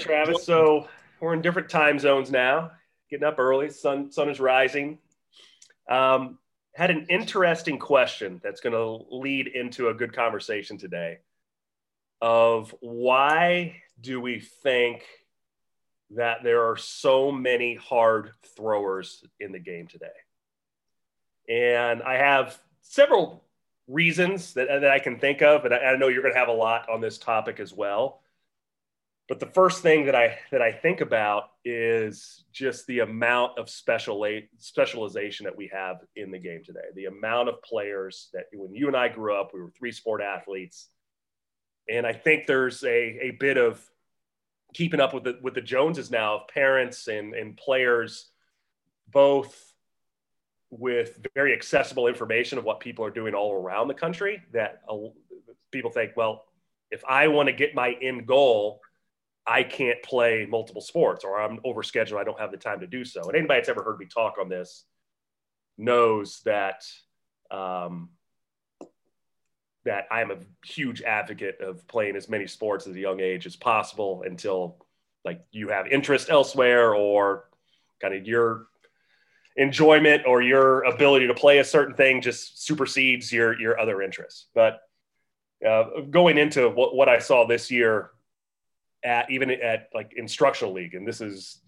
Travis. So we're in different time zones now. Getting up early. Sun sun is rising. Um, had an interesting question that's going to lead into a good conversation today. Of why do we think that there are so many hard throwers in the game today? And I have several reasons that, that I can think of, and I, I know you're going to have a lot on this topic as well. But the first thing that I that I think about is just the amount of special specialization that we have in the game today. The amount of players that when you and I grew up, we were three sport athletes, and I think there's a a bit of keeping up with the with the Joneses now of parents and and players, both with very accessible information of what people are doing all around the country. That uh, people think, well, if I want to get my end goal I can't play multiple sports or I'm overscheduled. I don't have the time to do so. And anybody that's ever heard me talk on this knows that um, that I'm a huge advocate of playing as many sports at a young age as possible until like you have interest elsewhere or kind of your enjoyment or your ability to play a certain thing just supersedes your your other interests. But uh, going into what, what I saw this year at even at like instructional league, and this is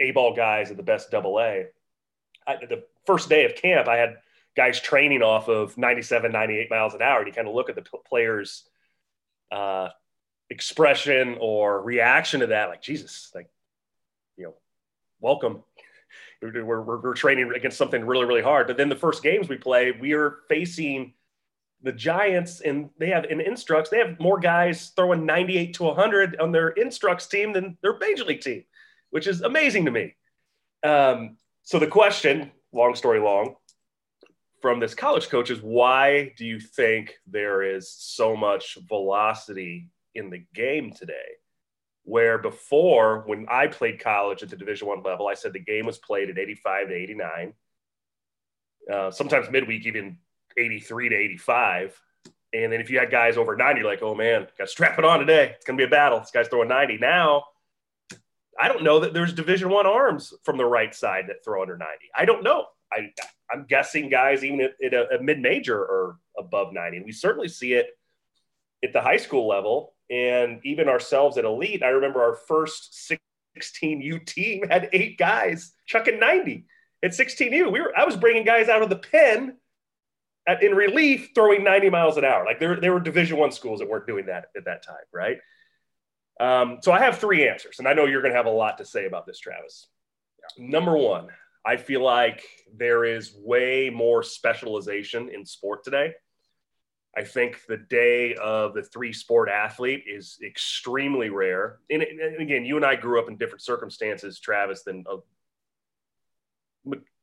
a ball guys at the best double A. the first day of camp, I had guys training off of 97, 98 miles an hour, and you kind of look at the players' uh, expression or reaction to that, like Jesus, like you know, welcome. We're, we're, we're training against something really, really hard. But then the first games we play, we are facing the Giants and they have in Instructs, they have more guys throwing 98 to 100 on their Instructs team than their Major League team, which is amazing to me. Um, so the question, long story long, from this college coach is why do you think there is so much velocity in the game today? Where before, when I played college at the Division One level, I said the game was played at 85 to 89. Uh, sometimes midweek, even 83 to 85. And then if you had guys over 90, you're like, oh man, got to strap it on today. It's going to be a battle. This guy's throwing 90. Now, I don't know that there's Division One arms from the right side that throw under 90. I don't know. I, I'm guessing guys even at, a, a mid major are above 90. And we certainly see it at the high school level. And even ourselves at elite, I remember our first 16U team had eight guys chucking 90 at 16U. We were, I was bringing guys out of the pen in relief throwing 90 miles an hour. Like there, there were Division One schools that weren't doing that at that time, right? Um, so I have three answers, and I know you're going to have a lot to say about this, Travis. Number one, I feel like there is way more specialization in sport today. I think the day of the three sport athlete is extremely rare. And, and again, you and I grew up in different circumstances, Travis, than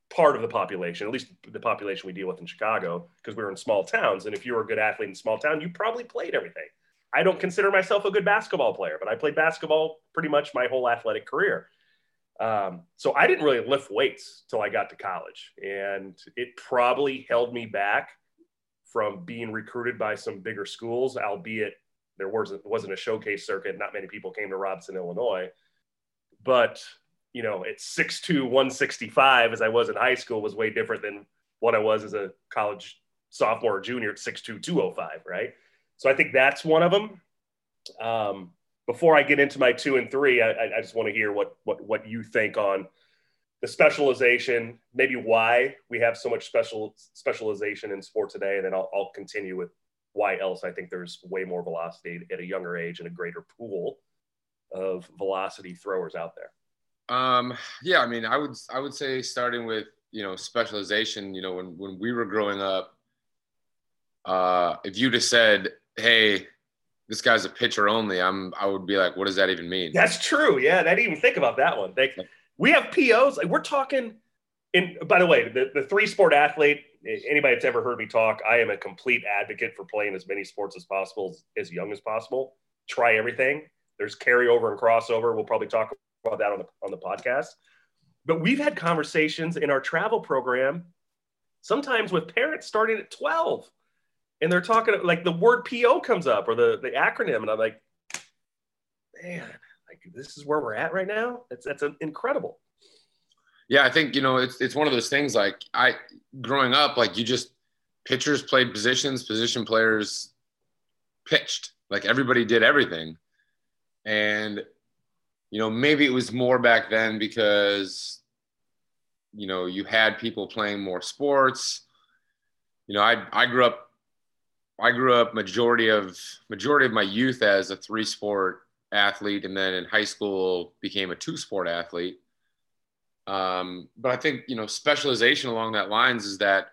part of the population, at least the population we deal with in Chicago, because we were in small towns. And if you were a good athlete in small town, you probably played everything. I don't consider myself a good basketball player, but I played basketball pretty much my whole athletic career. Um, so I didn't really lift weights till I got to college, and it probably held me back from being recruited by some bigger schools, albeit there wasn't wasn't a showcase circuit. Not many people came to Robinson, Illinois, but you know, at 6'2, 165 as I was in high school was way different than what I was as a college sophomore or junior at 6'2, 205, right? So I think that's one of them. Um, before I get into my two and three, I, I just want to hear what, what, what you think on the specialization, maybe why we have so much special specialization in sport today. And then I'll, I'll continue with why else I think there's way more velocity at a younger age and a greater pool of velocity throwers out there. Um, yeah, I mean, I would I would say starting with you know specialization. You know, when when we were growing up, uh, if you just said, "Hey, this guy's a pitcher only," I'm I would be like, "What does that even mean?" That's true. Yeah, I didn't even think about that one. They, we have POs. Like we're talking. In by the way, the, the three sport athlete. Anybody that's ever heard me talk, I am a complete advocate for playing as many sports as possible, as young as possible. Try everything. There's carryover and crossover. We'll probably talk about that on the on the podcast. But we've had conversations in our travel program, sometimes with parents starting at 12. And they're talking like the word PO comes up or the, the acronym. And I'm like, man, like this is where we're at right now. That's that's an incredible. Yeah, I think you know it's it's one of those things. Like I growing up, like you just pitchers played positions, position players pitched. Like everybody did everything, and you know maybe it was more back then because you know you had people playing more sports. You know, I I grew up I grew up majority of majority of my youth as a three sport athlete, and then in high school became a two sport athlete. Um, but I think you know specialization along that lines is that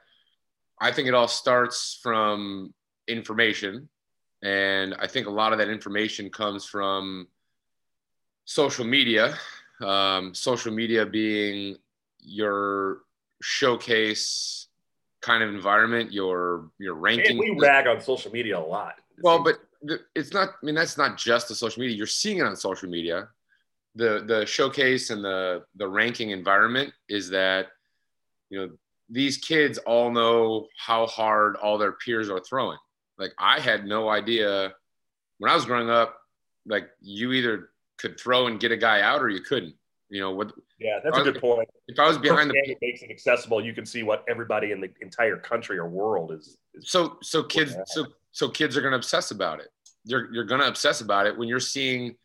I think it all starts from information, and I think a lot of that information comes from social media. Um, social media being your showcase kind of environment, your your ranking. we rag on social media a lot. Well, but it's not. I mean, that's not just the social media. You're seeing it on social media. The the showcase and the the ranking environment is that you know these kids all know how hard all their peers are throwing. Like I had no idea when I was growing up. Like you either could throw and get a guy out, or you couldn't. You know what? Yeah, that's a good point. If I was behind the it makes it accessible, you can see what everybody in the entire country or world is. is so so kids so so kids are going to obsess about it. You're you're going to obsess about it when you're seeing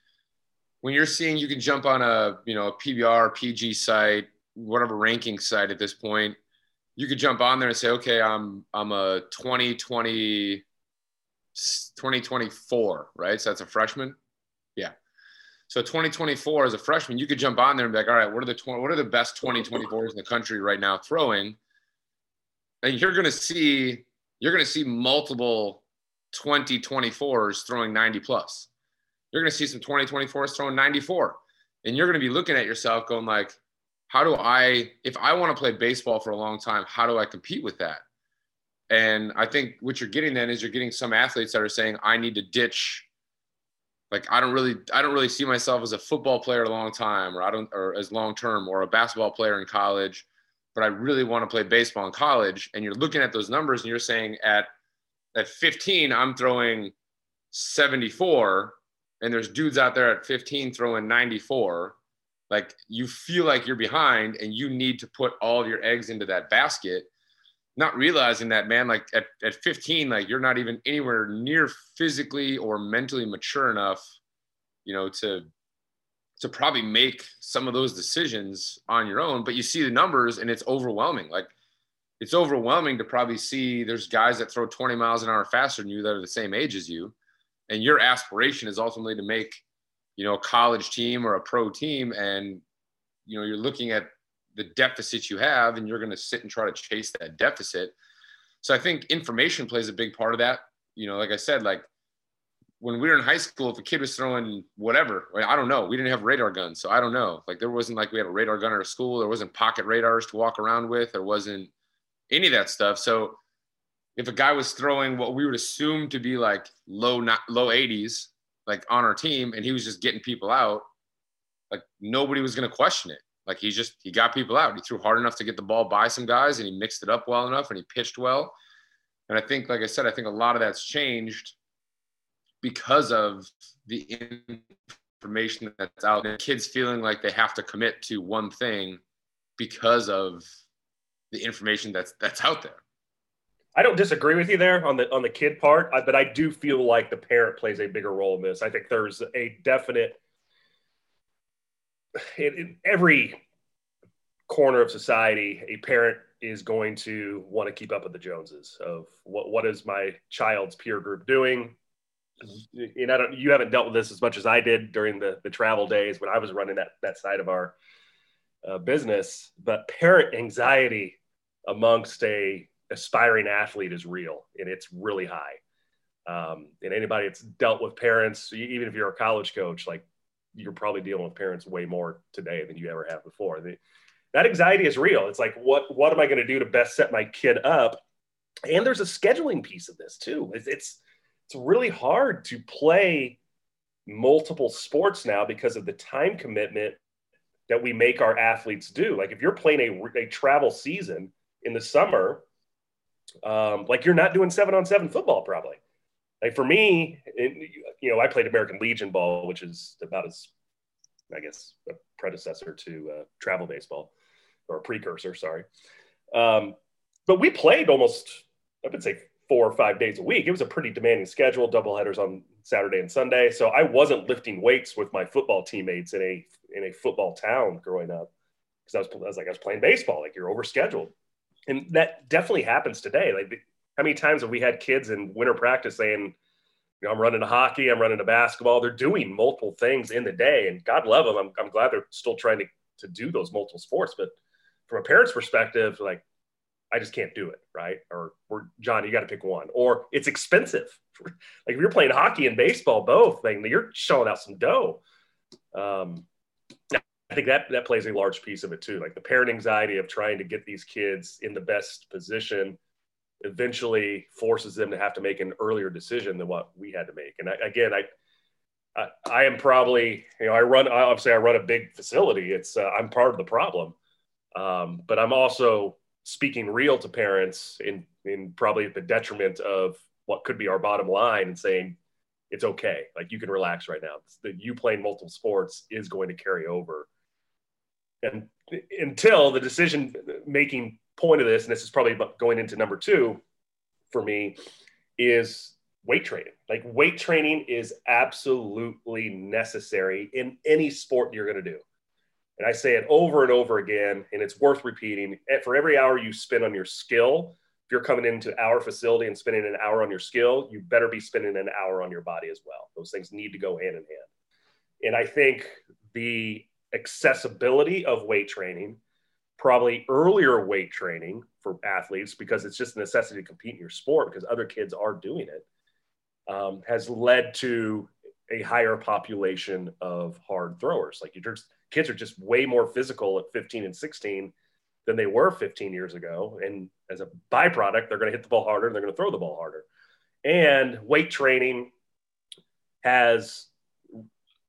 when you're seeing you can jump on a you know a PBR PG site whatever ranking site at this point you could jump on there and say okay I'm I'm a 2020 2024 right so that's a freshman yeah so 2024 as a freshman, you could jump on there and be like, all right, what are the 20, what are the best 2024s in the country right now throwing? And you're going to see you're going to see multiple 2024s throwing 90 plus. You're going to see some 2024s throwing 94. And you're going to be looking at yourself going like, how do I, if I want to play baseball for a long time, how do I compete with that? And I think what you're getting then is you're getting some athletes that are saying, I need to ditch like I don't really I don't really see myself as a football player a long time or I don't or as long term or a basketball player in college, but I really want to play baseball in college. And you're looking at those numbers and you're saying at at 15 I'm throwing 74 and there's dudes out there at 15 throwing 94 like you feel like you're behind and you need to put all of your eggs into that basket not realizing that man like at, at 15 like you're not even anywhere near physically or mentally mature enough you know to to probably make some of those decisions on your own but you see the numbers and it's overwhelming. Like it's overwhelming to probably see there's guys that throw 20 miles an hour faster than you that are the same age as you. And your aspiration is ultimately to make you know a college team or a pro team. And you know you're looking at the deficit you have and you're going to sit and try to chase that deficit. So i think information plays a big part of that. You know like i said like when we were in high school if a kid was throwing whatever i don't know we didn't have radar guns so i don't know. Like there wasn't like we had a radar gun at our school there wasn't pocket radars to walk around with there wasn't any of that stuff. So if a guy was throwing what we would assume to be like low not low 80s like on our team and he was just getting people out like nobody was going to question it like he just he got people out. He threw hard enough to get the ball by some guys, and he mixed it up well enough, and he pitched well. And I think, like I said, I think a lot of that's changed because of the information that's out there. Kids feeling like they have to commit to one thing because of the information that's that's out there. I don't disagree with you there on the on the kid part, but I do feel like the parent plays a bigger role in this. I think there's a definite in, in every corner of society, a parent is going to want to keep up with the Joneses of what what is my child's peer group doing. And I don't you haven't dealt with this as much as I did during the the travel days when I was running that that side of our uh, business. But parent anxiety amongst a aspiring athlete is real and it's really high. Um, and anybody that's dealt with parents, even if you're a college coach, like you're probably dealing with parents way more today than you ever have before. The, that anxiety is real. It's like, what what am I going to do to best set my kid up? And there's a scheduling piece of this too. It's it's, it's really hard to play multiple sports now because of the time commitment that we make our athletes do. Like if you're playing a, a travel season in the summer, um, like you're not doing seven on seven football probably. Like for me, you know, I played American Legion ball, which is about as I guess a predecessor to uh, travel baseball or a precursor, sorry. Um, but we played almost, I would say, four or five days a week. It was a pretty demanding schedule, double headers on Saturday and Sunday. So I wasn't lifting weights with my football teammates in a in a football town growing up because I was, I was like I was playing baseball. Like you're overscheduled, and that definitely happens today. Like how many times have we had kids in winter practice saying, you know, I'm running a hockey, I'm running a basketball. They're doing multiple things in the day, and God love them. I'm, I'm glad they're still trying to to do those multiple sports. But from a parent's perspective, like I just can't do it, right? Or, or John, you got to pick one. Or it's expensive. like if you're playing hockey and baseball, both, like you're shelling out some dough. Um, I think that that plays a large piece of it too. Like the parent anxiety of trying to get these kids in the best position eventually forces them to have to make an earlier decision than what we had to make. And I, again, I, I, I am probably, you know, I run, obviously I run a big facility. It's, uh, I'm part of the problem. Um, but I'm also speaking real to parents in in probably the detriment of what could be our bottom line and saying it's okay like you can relax right now that you playing multiple sports is going to carry over and until the decision making point of this and this is probably going into number two for me is weight training like weight training is absolutely necessary in any sport you're going to do and I say it over and over again, and it's worth repeating. Eh, for every hour you spend on your skill, if you're coming into our facility and spending an hour on your skill, you better be spending an hour on your body as well. Those things need to go hand in hand. And I think the accessibility of weight training, probably earlier weight training for athletes, because it's just a necessity to compete in your sport because other kids are doing it, um, has led to a higher population of hard throwers. Like kids are just way more physical at 15 and 16 than they were 15 years ago. And as a byproduct, they're going to hit the ball harder and they're going to throw the ball harder. And weight training has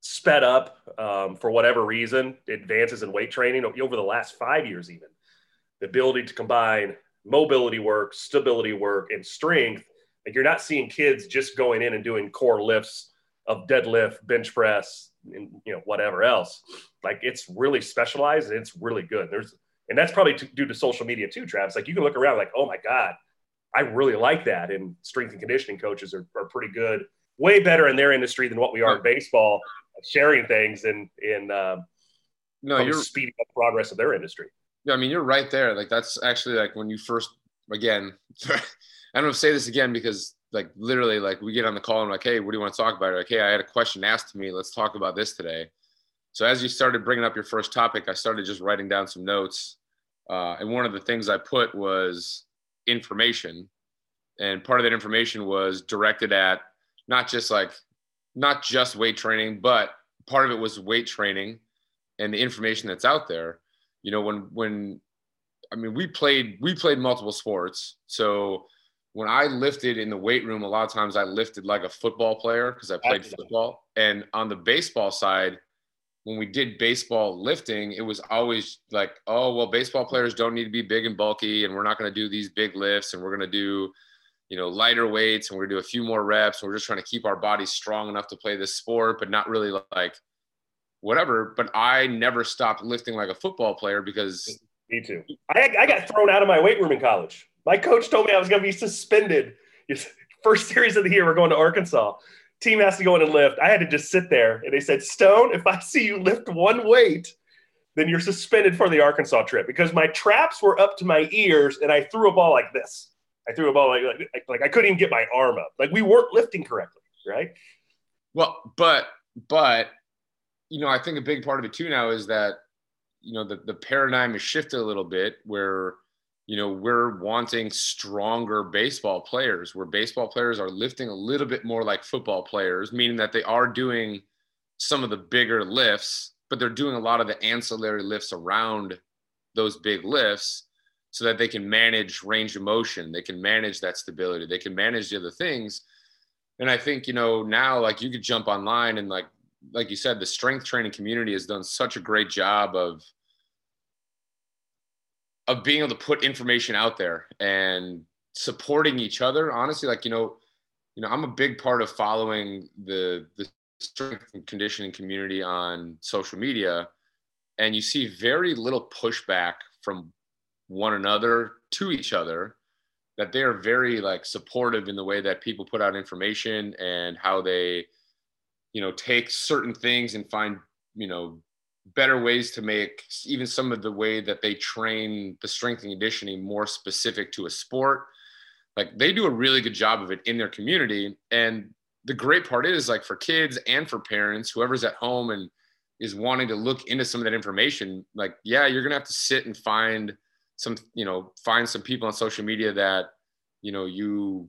sped up um, for whatever reason, advances in weight training over the last five years, even the ability to combine mobility work, stability work, and strength. Like you're not seeing kids just going in and doing core lifts of deadlift, bench press, and you know whatever else. Like it's really specialized and it's really good. There's and that's probably due to social media too, Travis. Like you can look around like, oh my god, I really like that. And strength and conditioning coaches are, are pretty good, way better in their industry than what we are in baseball, sharing things and in um, no, you're speeding up progress of their industry. Yeah, I mean you're right there. Like that's actually like when you first again. I don't know if say this again because like literally like we get on the call and like, hey, what do you want to talk about? Like, hey, I had a question asked to me. Let's talk about this today. So as you started bringing up your first topic, I started just writing down some notes. Uh, and one of the things I put was information. And part of that information was directed at not just like, not just weight training, but part of it was weight training and the information that's out there. You know, when, when, I mean, we played, we played multiple sports. So when I lifted in the weight room, a lot of times I lifted like a football player because I played football. And on the baseball side, when we did baseball lifting, it was always like, oh, well, baseball players don't need to be big and bulky, and we're not going to do these big lifts, and we're going to do, you know, lighter weights, and we're to do a few more reps. And we're just trying to keep our bodies strong enough to play this sport, but not really like whatever. But I never stopped lifting like a football player because. Me too. I, I got thrown out of my weight room in college. My coach told me I was going to be suspended. First series of the year, we're going to Arkansas team has to go in and lift. I had to just sit there and they said, Stone, if I see you lift one weight, then you're suspended for the Arkansas trip because my traps were up to my ears and I threw a ball like this. I threw a ball like, like, like I couldn't even get my arm up. Like we weren't lifting correctly, right? Well, but, but, you know, I think a big part of it too now is that, you know, the, the paradigm has shifted a little bit where – you know, we're wanting stronger baseball players where baseball players are lifting a little bit more like football players, meaning that they are doing some of the bigger lifts, but they're doing a lot of the ancillary lifts around those big lifts so that they can manage range of motion, they can manage that stability, they can manage the other things. And I think, you know, now like you could jump online and like like you said, the strength training community has done such a great job of of being able to put information out there and supporting each other honestly like you know you know i'm a big part of following the the strength and conditioning community on social media and you see very little pushback from one another to each other that they are very like supportive in the way that people put out information and how they you know take certain things and find you know better ways to make even some of the way that they train the strength and conditioning more specific to a sport. Like they do a really good job of it in their community. And the great part is like for kids and for parents whoever's at home and is wanting to look into some of that information like yeah you're gonna have to sit and find some you know find some people on social media that you know you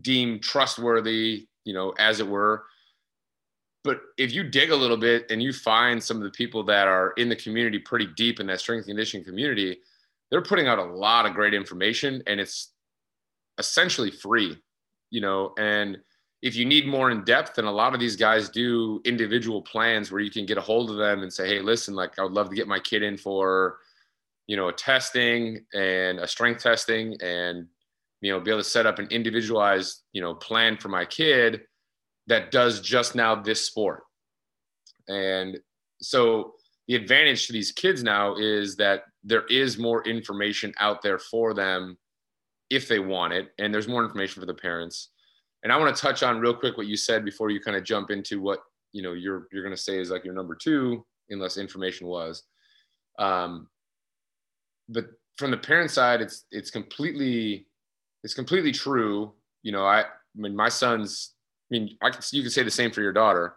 deem trustworthy you know as it were. But if you dig a little bit and you find some of the people that are in the community pretty deep in that strength conditioning community they're putting out a lot of great information and it's essentially free you know. And if you need more in depth and a lot of these guys do individual plans where you can get a hold of them and say hey listen like i would love to get my kid in for you know, a testing and a strength testing and, you know, be able to set up an individualized, you know, plan for my kid that does just now this sport. And so the advantage to these kids now is that there is more information out there for them if they want it. And there's more information for the parents. And I want to touch on real quick what you said before you kind of jump into what, you know, you're, you're going to say is like your number two, unless information was. Um, but from the parent side, it's it's completely it's completely true. You know, I, I mean, my son's. I mean, I can you can say the same for your daughter.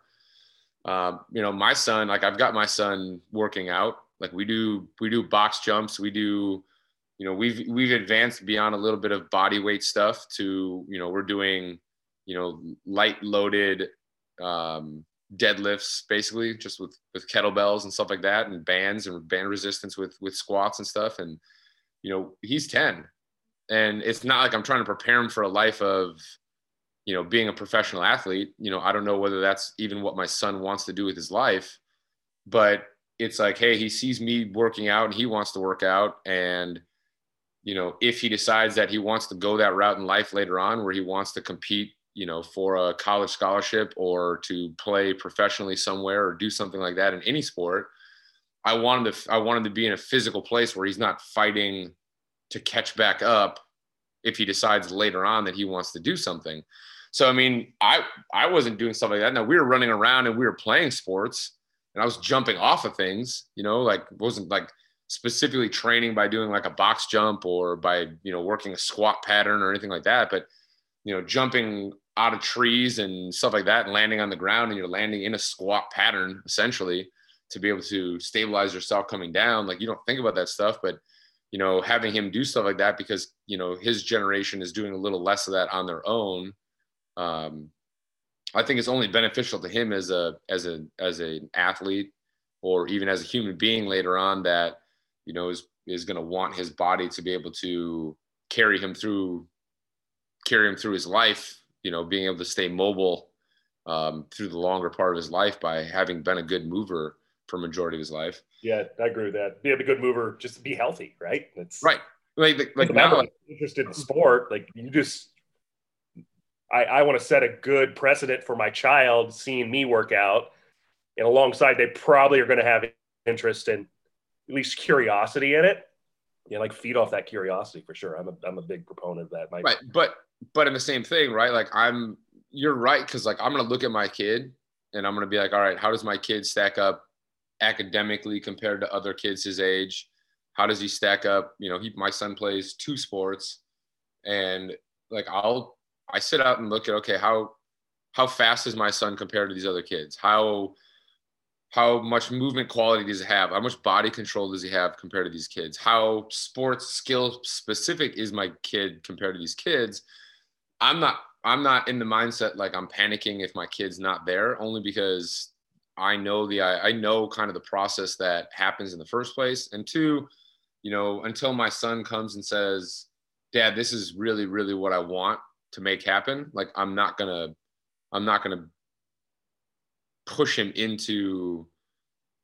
Um, you know, my son, like I've got my son working out. Like we do, we do box jumps. We do, you know, we've we've advanced beyond a little bit of body weight stuff to, you know, we're doing, you know, light loaded um, deadlifts basically just with with kettlebells and stuff like that and bands and band resistance with with squats and stuff. And you know he's 10 and it's not like i'm trying to prepare him for a life of you know being a professional athlete. You know i don't know whether that's even what my son wants to do with his life. But it's like hey he sees me working out and he wants to work out. And you know if he decides that he wants to go that route in life later on where he wants to compete you know, for a college scholarship or to play professionally somewhere or do something like that in any sport, I wanted to I wanted to be in a physical place where he's not fighting to catch back up if he decides later on that he wants to do something. So I mean, I I wasn't doing stuff like that. Now we were running around and we were playing sports and I was jumping off of things, you know, like wasn't like specifically training by doing like a box jump or by, you know, working a squat pattern or anything like that, but you know, jumping out of trees and stuff like that and landing on the ground and you're landing in a squat pattern essentially to be able to stabilize yourself coming down. Like you don't think about that stuff but you know having him do stuff like that because you know his generation is doing a little less of that on their own um, i think it's only beneficial to him as a as a as an athlete or even as a human being later on that you know is is going to want his body to be able to carry him through carry him through his life you know, being able to stay mobile um, through the longer part of his life by having been a good mover for majority of his life. Yeah, I agree with that. Be a good mover, just be healthy, right? That's right. Like, like now, like, interested in sport, like you just, I, I want to set a good precedent for my child seeing me work out, and alongside, they probably are going to have interest in at least curiosity in it. Yeah, like feed off that curiosity for sure. I'm a I'm a big proponent of that. My, right, but but in the same thing, right? Like I'm, you're right, because like I'm gonna look at my kid and I'm gonna be like, all right, how does my kid stack up academically compared to other kids his age? How does he stack up? You know, he my son plays two sports, and like I'll I sit out and look at okay, how how fast is my son compared to these other kids? How how much movement quality does he have? How much body control does he have compared to these kids? How sports skill specific is my kid compared to these kids? I'm not I'm not in the mindset like I'm panicking if my kid's not there, only because I know the I, I know kind of the process that happens in the first place. And two, you know, until my son comes and says, Dad, this is really, really what I want to make happen, like I'm not gonna I'm not gonna push him into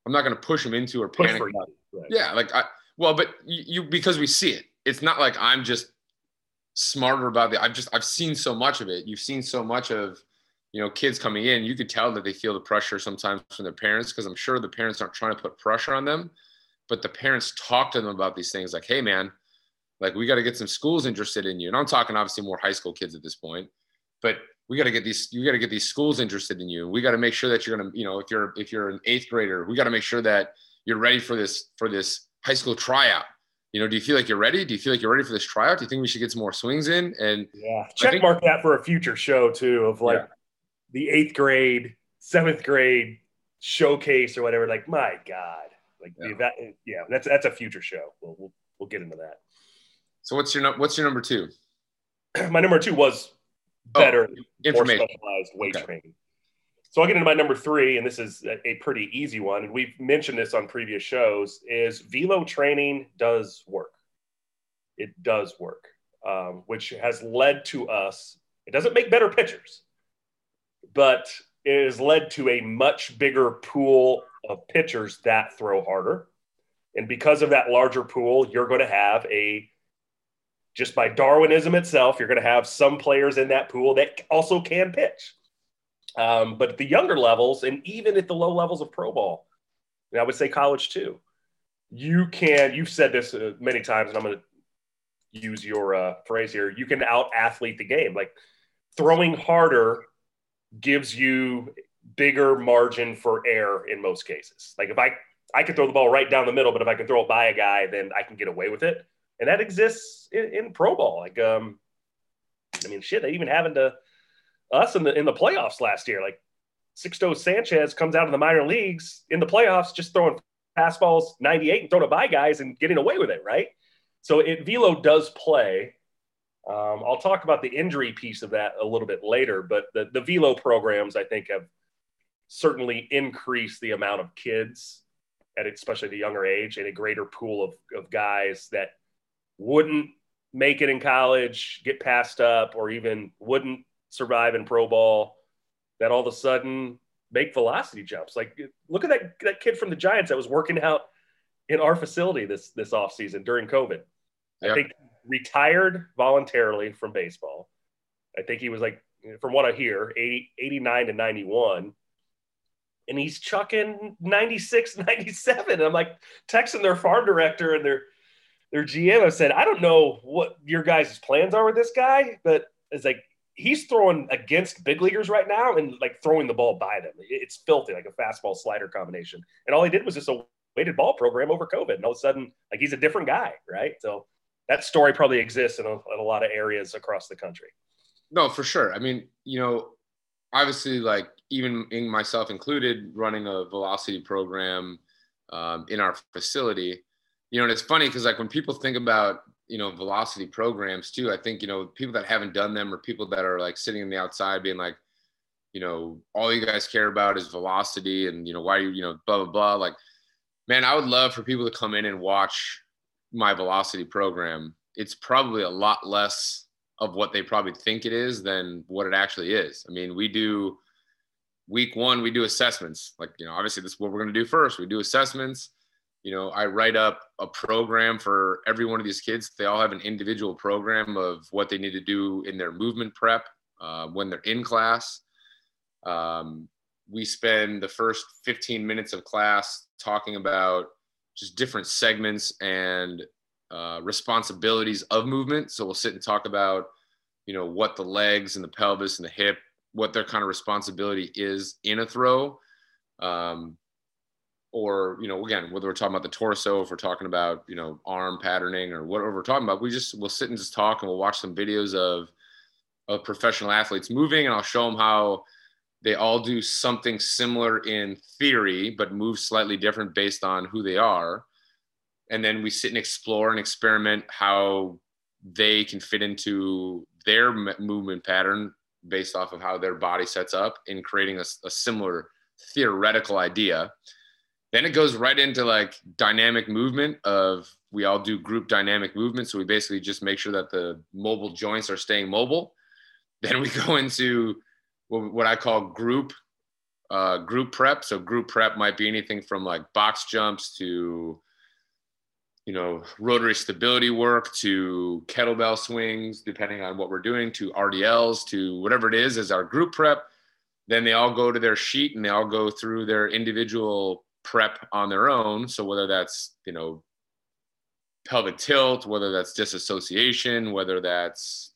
I'm not gonna push him into or panic. Right. Yeah, like I well, but you, you because we see it. It's not like I'm just smarter about it. I've just I've seen so much of it. You've seen so much of, you know, kids coming in, you could tell that they feel the pressure sometimes from their parents because I'm sure the parents aren't trying to put pressure on them, but the parents talk to them about these things like, hey, man, like we got to get some schools interested in you. And I'm talking obviously more high school kids at this point, but we got to get these you got to get these schools interested in you we got to make sure that you're to you know if you're if you're an eighth grader we got to make sure that you're ready for this for this high school tryout you know do you feel like you're ready? Do you feel like you're ready for this tryout? Do you think we should get some more swings in? And yeah. Check think, mark that for a future show too of like yeah. the eighth grade seventh grade showcase or whatever. Like my god. Like yeah, that, yeah that's that's a future show. We'll, we'll we'll get into that. So what's your what's your number two? My number two was Oh, better, oh, information. specialized weight okay. training. So I'll get into my number three, and this is a, pretty easy one. And we've mentioned this on previous shows: is velo training does work. It does work, um, which has led to us. It doesn't make better pitchers, but it has led to a much bigger pool of pitchers that throw harder. And because of that larger pool, you're going to have a just by Darwinism itself, you're going to have some players in that pool that also can pitch. Um, but at the younger levels, and even at the low levels of pro ball, and I would say college too, you can. You've said this uh, many times, and I'm going to use your uh, phrase here. You can out athlete the game. Like throwing harder gives you bigger margin for error in most cases. Like if I I could throw the ball right down the middle, but if I can throw it by a guy, then I can get away with it and that exists in, in pro ball. Like, um, I mean, shit, even happened to us in the in the playoffs last year. Like, Sixto Sanchez comes out of the minor leagues in the playoffs, just throwing fastballs 98 and throwing it by guys and getting away with it, right? So it velo does play. Um, I'll talk about the injury piece of that a little bit later, but the, the velo programs I think have certainly increased the amount of kids at especially the younger age and a greater pool of, of guys that wouldn't make it in college, get passed up, or even wouldn't survive in pro ball, that all of a sudden make velocity jumps. Like look at that that kid from the Giants that was working out in our facility this this offseason during COVID. Yep. I think retired voluntarily from baseball. I think he was like, from what I hear, 80, 89 to 91. And he's chucking 96, 97. And I'm like texting their farm director and they're their GM I said, I don't know what your guys' plans are with this guy, but it's like he's throwing against big leaguers right now and like throwing the ball by them. It's filthy, like a fastball slider combination. And all he did was just a weighted ball program over COVID. And all of a sudden, like he's a different guy, right? So that story probably exists in a, in a lot of areas across the country. No, for sure. I mean, you know, obviously, like even in myself included, running a velocity program um, in our facility you know, and it's funny because like when people think about you know velocity programs too, I think you know people that haven't done them or people that are like sitting on the outside being like, you know, all you guys care about is velocity and you know why you you know blah blah blah. Like, man, I would love for people to come in and watch my velocity program. It's probably a lot less of what they probably think it is than what it actually is. I mean, we do week one, we do assessments. Like, you know, obviously this is what we're going to do first. We do assessments you know i write up a program for every one of these kids. They all have an individual program of what they need to do in their movement prep uh, when they're in class. Um, we spend the first 15 minutes of class talking about just different segments and uh, responsibilities of movement. So we'll sit and talk about you know what the legs and the pelvis and the hip what their kind of responsibility is in a throw. Um, or you know again whether we're talking about the torso if we're talking about you know arm patterning or whatever we're talking about we just we'll sit and just talk and we'll watch some videos of of professional athletes moving and i'll show them how they all do something similar in theory but move slightly different based on who they are. And then we sit and explore and experiment how they can fit into their movement pattern based off of how their body sets up in creating a, a similar theoretical idea then it goes right into like dynamic movement of we all do group dynamic movement. So we basically just make sure that the mobile joints are staying mobile. Then we go into what I call group uh, group prep. So group prep might be anything from like box jumps to you know rotary stability work to kettlebell swings, depending on what we're doing, to RDLs to whatever it is. as our group prep. then they all go to their sheet and they all go through their individual prep on their own. So whether that's, you know, pelvic tilt, whether that's disassociation, whether that's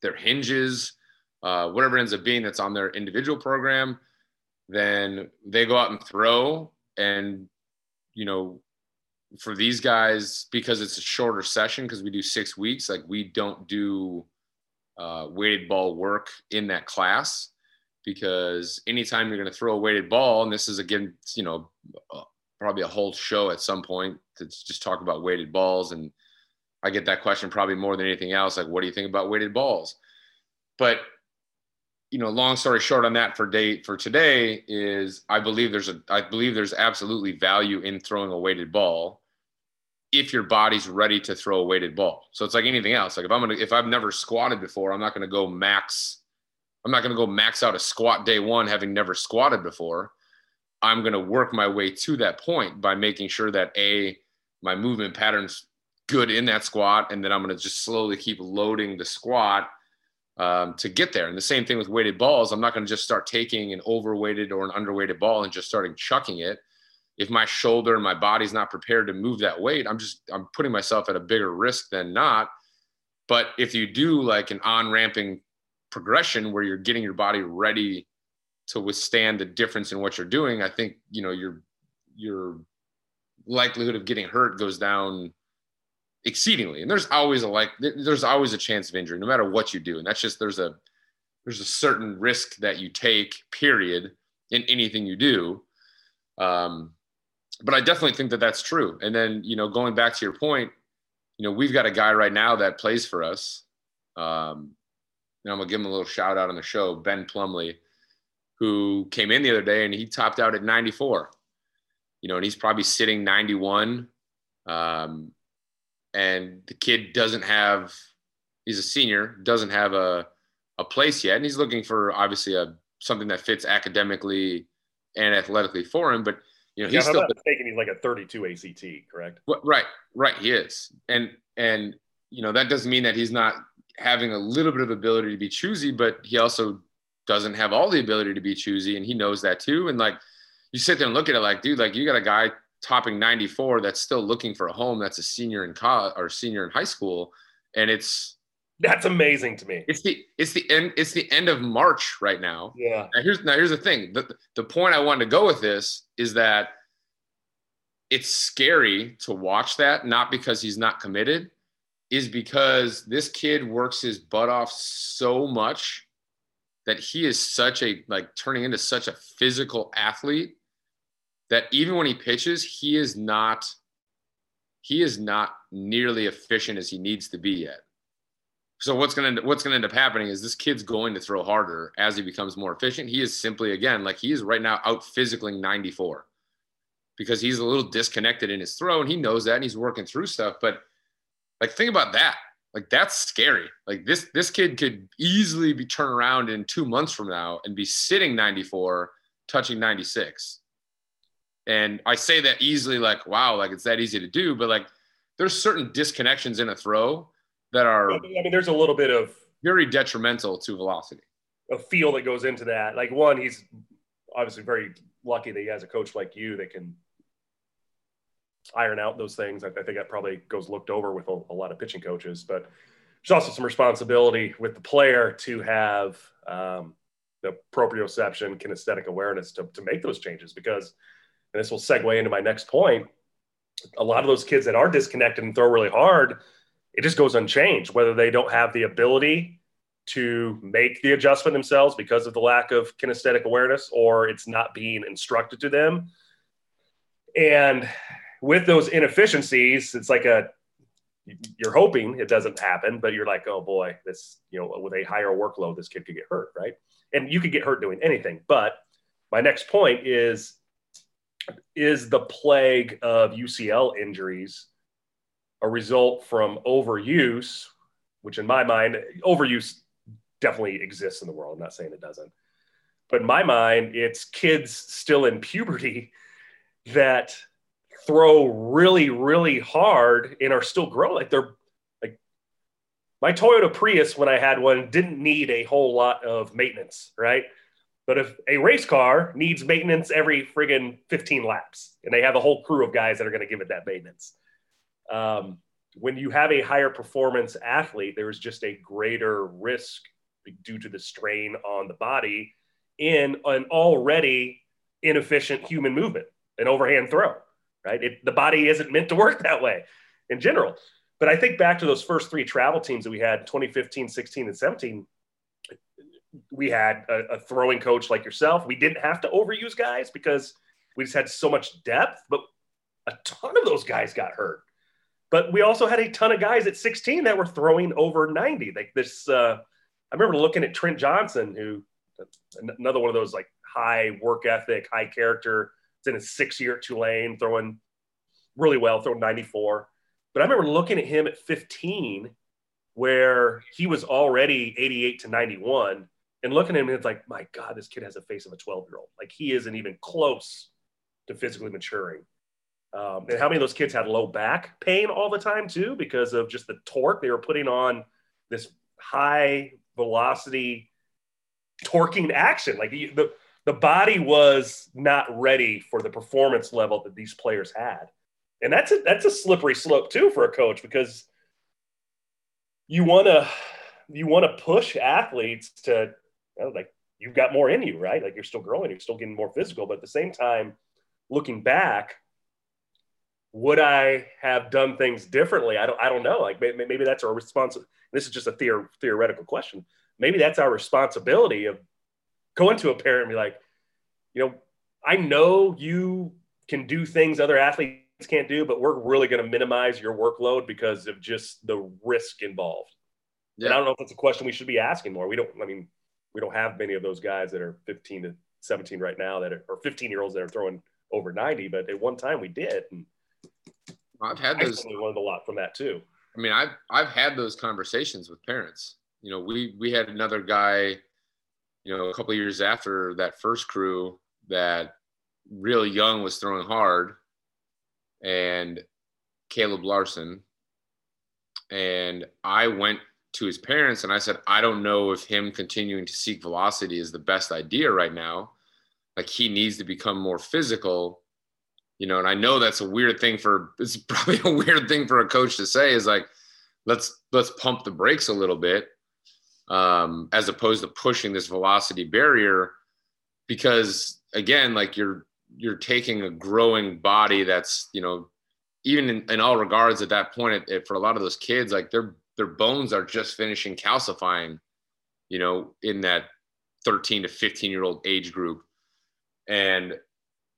their hinges, uh, whatever ends up being that's on their individual program, then they go out and throw. And, you know, for these guys, because it's a shorter session, because we do six weeks, like we don't do uh, weighted ball work in that class because anytime you're going to throw a weighted ball, and this is again, you know, uh, probably a whole show at some point to just talk about weighted balls. And I get that question probably more than anything else. Like, what do you think about weighted balls? But you know, long story short on that for date for today is I believe there's a I believe there's absolutely value in throwing a weighted ball if your body's ready to throw a weighted ball. So it's like anything else. Like if I'm gonna if I've never squatted before, I'm not gonna go max I'm not going to go max out a squat day one, having never squatted before. I'm going to work my way to that point by making sure that A, my movement pattern's good in that squat. And then I'm going to just slowly keep loading the squat um, to get there. And the same thing with weighted balls. I'm not going to just start taking an overweighted or an underweighted ball and just starting chucking it. If my shoulder and my body's not prepared to move that weight, I'm just, I'm putting myself at a bigger risk than not. But if you do like an on ramping progression where you're getting your body ready to withstand the difference in what you're doing, I think you know your your likelihood of getting hurt goes down exceedingly. And there's always a like there's always a chance of injury no matter what you do. And that's just there's a there's a certain risk that you take, period, in anything you do. Um, but I definitely think that that's true. And then you know going back to your point, you know we've got a guy right now that plays for us. Um, and I'm gonna give him a little shout out on the show, Ben Plumley, who came in the other day and he topped out at 94. You know, and he's probably sitting 91. Um, and the kid doesn't have, he's a senior, doesn't have a, a place yet. And he's looking for obviously a something that fits academically and athletically for him. But you know, yeah, he's still mistaken, he's like a 32 ACT, correct? Right, right. He is. And and you know, that doesn't mean that he's not having a little bit of ability to be choosy, but he also doesn't have all the ability to be choosy, and he knows that too. And like you sit there and look at it, like, dude, like you got a guy topping 94 that's still looking for a home that's a senior in college or senior in high school, and it's that's amazing to me. It's the it's the end it's the end of March right now. Yeah. Now here's now here's the thing. The the point I wanted to go with this is that it's scary to watch that, not because he's not committed, is because this kid works his butt off so much that he is such a like turning into such a physical athlete that even when he pitches, he is not he is not nearly efficient as he needs to be yet. So what's gonna what's gonna end up happening is this kid's going to throw harder as he becomes more efficient. He is simply again like he is right now out physically 94 because he's a little disconnected in his throw and he knows that and he's working through stuff. But like think about that. Like that's scary. Like this this kid could easily be turned around in 2 months from now and be sitting 94 touching 96. And I say that easily like wow, like it's that easy to do, but like there's certain disconnections in a throw that are I mean there's a little bit of very detrimental to velocity. A feel that goes into that. Like one he's obviously very lucky that he has a coach like you that can iron out those things. I, I think that probably goes looked over with a, a, lot of pitching coaches, but there's also some responsibility with the player to have um, the proprioception, kinesthetic awareness to, to make those changes because, and this will segue into my next point, a lot of those kids that are disconnected and throw really hard, it just goes unchanged, whether they don't have the ability to make the adjustment themselves because of the lack of kinesthetic awareness or it's not being instructed to them. And with those inefficiencies, it's like a you're hoping it doesn't happen, but you're like, oh boy, this, you know, with a higher workload, this kid could get hurt, right? And you could get hurt doing anything. But my next point is is the plague of UCL injuries a result from overuse, which in my mind, overuse definitely exists in the world. I'm not saying it doesn't. But in my mind, it's kids still in puberty that throw really, really hard and are still growing. Like they're like my Toyota Prius when I had one didn't need a whole lot of maintenance, right? But if a race car needs maintenance every friggin' 15 laps, and they have a whole crew of guys that are going to give it that maintenance, um, when you have a higher performance athlete, there is just a greater risk due to the strain on the body in an already inefficient human movement, an overhand throw, right? It, the body isn't meant to work that way in general. But I think back to those first three travel teams that we had 2015, 16, and 17. We had a, a throwing coach like yourself. We didn't have to overuse guys because we just had so much depth, but a ton of those guys got hurt. But we also had a ton of guys at 16 that were throwing over 90. Like this, uh, I remember looking at Trent Johnson, who another one of those like high work ethic, high character. It's in his six year at Tulane, throwing really well, throwing 94. But I remember looking at him at 15, where he was already 88 to 91, and looking at him, and it's like, my God, this kid has a face of a 12 year old. Like he isn't even close to physically maturing. Um, and how many of those kids had low back pain all the time too because of just the torque they were putting on this high velocity torquing action. Like the, the the body was not ready for the performance level that these players had, and that's a that's a slippery slope too for a coach because you want to you want to push athletes to you know, like you've got more in you, right? Like you're still growing, you're still getting more physical, but at the same time, looking back would I have done things differently? I don't, I don't know. Like maybe, maybe that's our response. This is just a theor- theoretical question. Maybe that's our responsibility of going to a parent and be like, you know, I know you can do things other athletes can't do, but we're really going to minimize your workload because of just the risk involved. Yeah. And I don't know if that's a question we should be asking more. We don't, I mean, we don't have many of those guys that are 15 to 17 right now that are, or 15 year olds that are throwing over 90, but at one time we did. And I've had those. I learned a lot from that too. I mean, I've I've had those conversations with parents. You know, we we had another guy, you know, a couple of years after that first crew that really young was throwing hard, and Caleb Larson, and I went to his parents and I said, I don't know if him continuing to seek velocity is the best idea right now. Like he needs to become more physical. You know, and I know that's a weird thing for it's probably a weird thing for a coach to say is like, let's let's pump the brakes a little bit, um, as opposed to pushing this velocity barrier, because again, like you're you're taking a growing body that's you know, even in, in all regards at that point, it, it, for a lot of those kids, like their their bones are just finishing calcifying, you know, in that 13 to 15 year old age group, and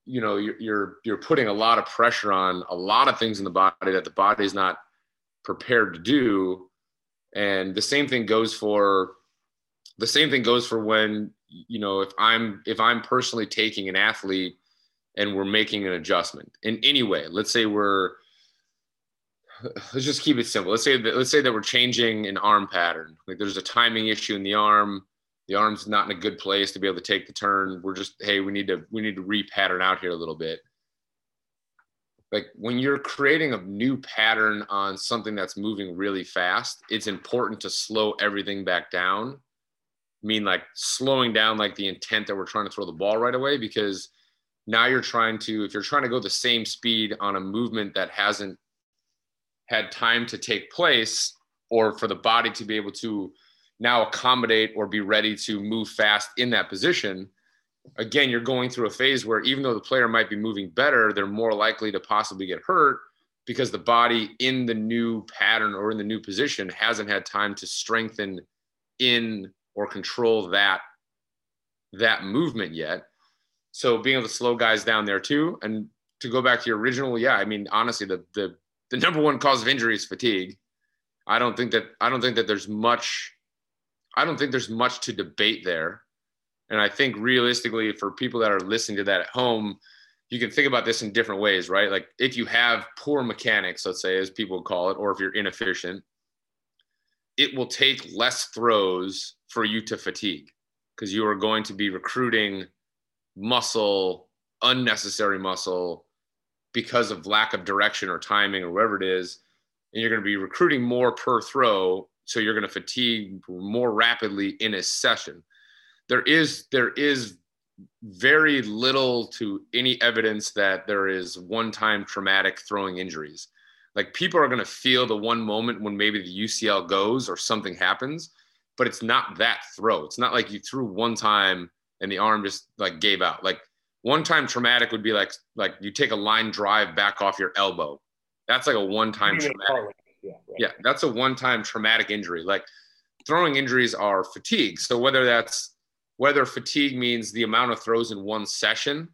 you know you're, you're you're putting a lot of pressure on a lot of things in the body that the body is not prepared to do and the same thing goes for the same thing goes for when you know if i'm if i'm personally taking an athlete and we're making an adjustment in any way let's say we're let's just keep it simple let's say that let's say that we're changing an arm pattern like there's a timing issue in the arm the arm's not in a good place to be able to take the turn. We're just, hey, we need to we need to repattern out here a little bit. Like when you're creating a new pattern on something that's moving really fast, it's important to slow everything back down. I mean, like slowing down like the intent that we're trying to throw the ball right away, because now you're trying to, if you're trying to go the same speed on a movement that hasn't had time to take place, or for the body to be able to now accommodate or be ready to move fast in that position again you're going through a phase where even though the player might be moving better they're more likely to possibly get hurt because the body in the new pattern or in the new position hasn't had time to strengthen in or control that that movement yet. So being able to slow guys down there too. And to go back to your original yeah i mean honestly the the, the number one cause of injury is fatigue. I don't think that i don't think that there's much I don't think there's much to debate there. And I think realistically, for people that are listening to that at home, you can think about this in different ways, right? Like if you have poor mechanics, let's say, as people call it, or if you're inefficient, it will take less throws for you to fatigue because you are going to be recruiting muscle, unnecessary muscle, because of lack of direction or timing or whatever it is. And you're going to be recruiting more per throw so you're going to fatigue more rapidly in a session there is there is very little to any evidence that there is one-time traumatic throwing injuries. Like people are going to feel the one moment when maybe the UCL goes or something happens, but it's not that throw. It's not like you threw one time and the arm just like gave out. Like one time traumatic would be like like you take a line drive back off your elbow. That's like a one time traumatic. Yeah, right. yeah, that's a one time traumatic injury. Like throwing injuries are fatigue. So whether that's whether fatigue means the amount of throws in one session.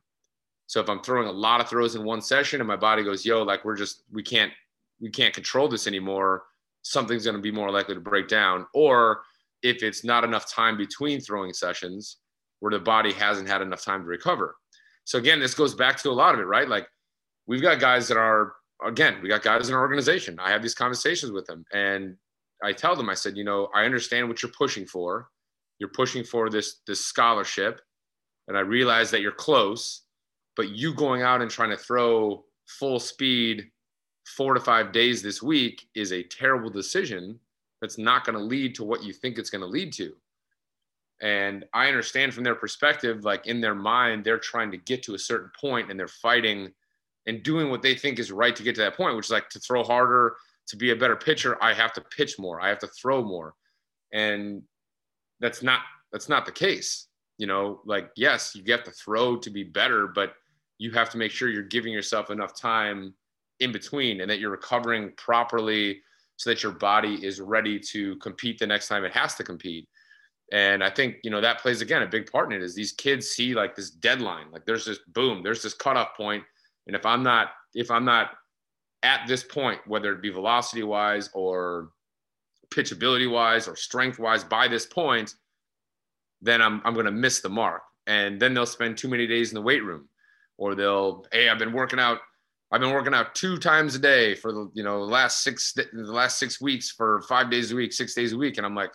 So if I'm throwing a lot of throws in one session and my body goes, yo, like we're just we can't we can't control this anymore, something's going to be more likely to break down. Or if it's not enough time between throwing sessions where the body hasn't had enough time to recover. So again, this goes back to a lot of it, right? Like we've got guys that are again, we got guys in our organization. I have these conversations with them and I tell them, I said, you know, I understand what you're pushing for. You're pushing for this this scholarship, and I realize that you're close, but you going out and trying to throw full speed four to five days this week is a terrible decision that's not going to lead to what you think it's going to lead to. And I understand from their perspective, like in their mind, they're trying to get to a certain point and they're fighting and doing what they think is right to get to that point, which is like to throw harder, to be a better pitcher, I have to pitch more, I have to throw more. And that's not that's not the case. You know, like yes, you get to throw to be better, but you have to make sure you're giving yourself enough time in between and that you're recovering properly so that your body is ready to compete the next time it has to compete. And I think, you know, that plays again a big part in it is these kids see like this deadline, like there's this boom, there's this cutoff point. And if I'm not, if I'm not at this point, whether it be velocity wise or pitchability wise or strength wise by this point, then I'm, I'm going to miss the mark. And then they'll spend too many days in the weight room or they'll, Hey, I've been working out. I've been working out two times a day for the, you know, the last six, the last six weeks for five days a week, six days a week. And I'm like,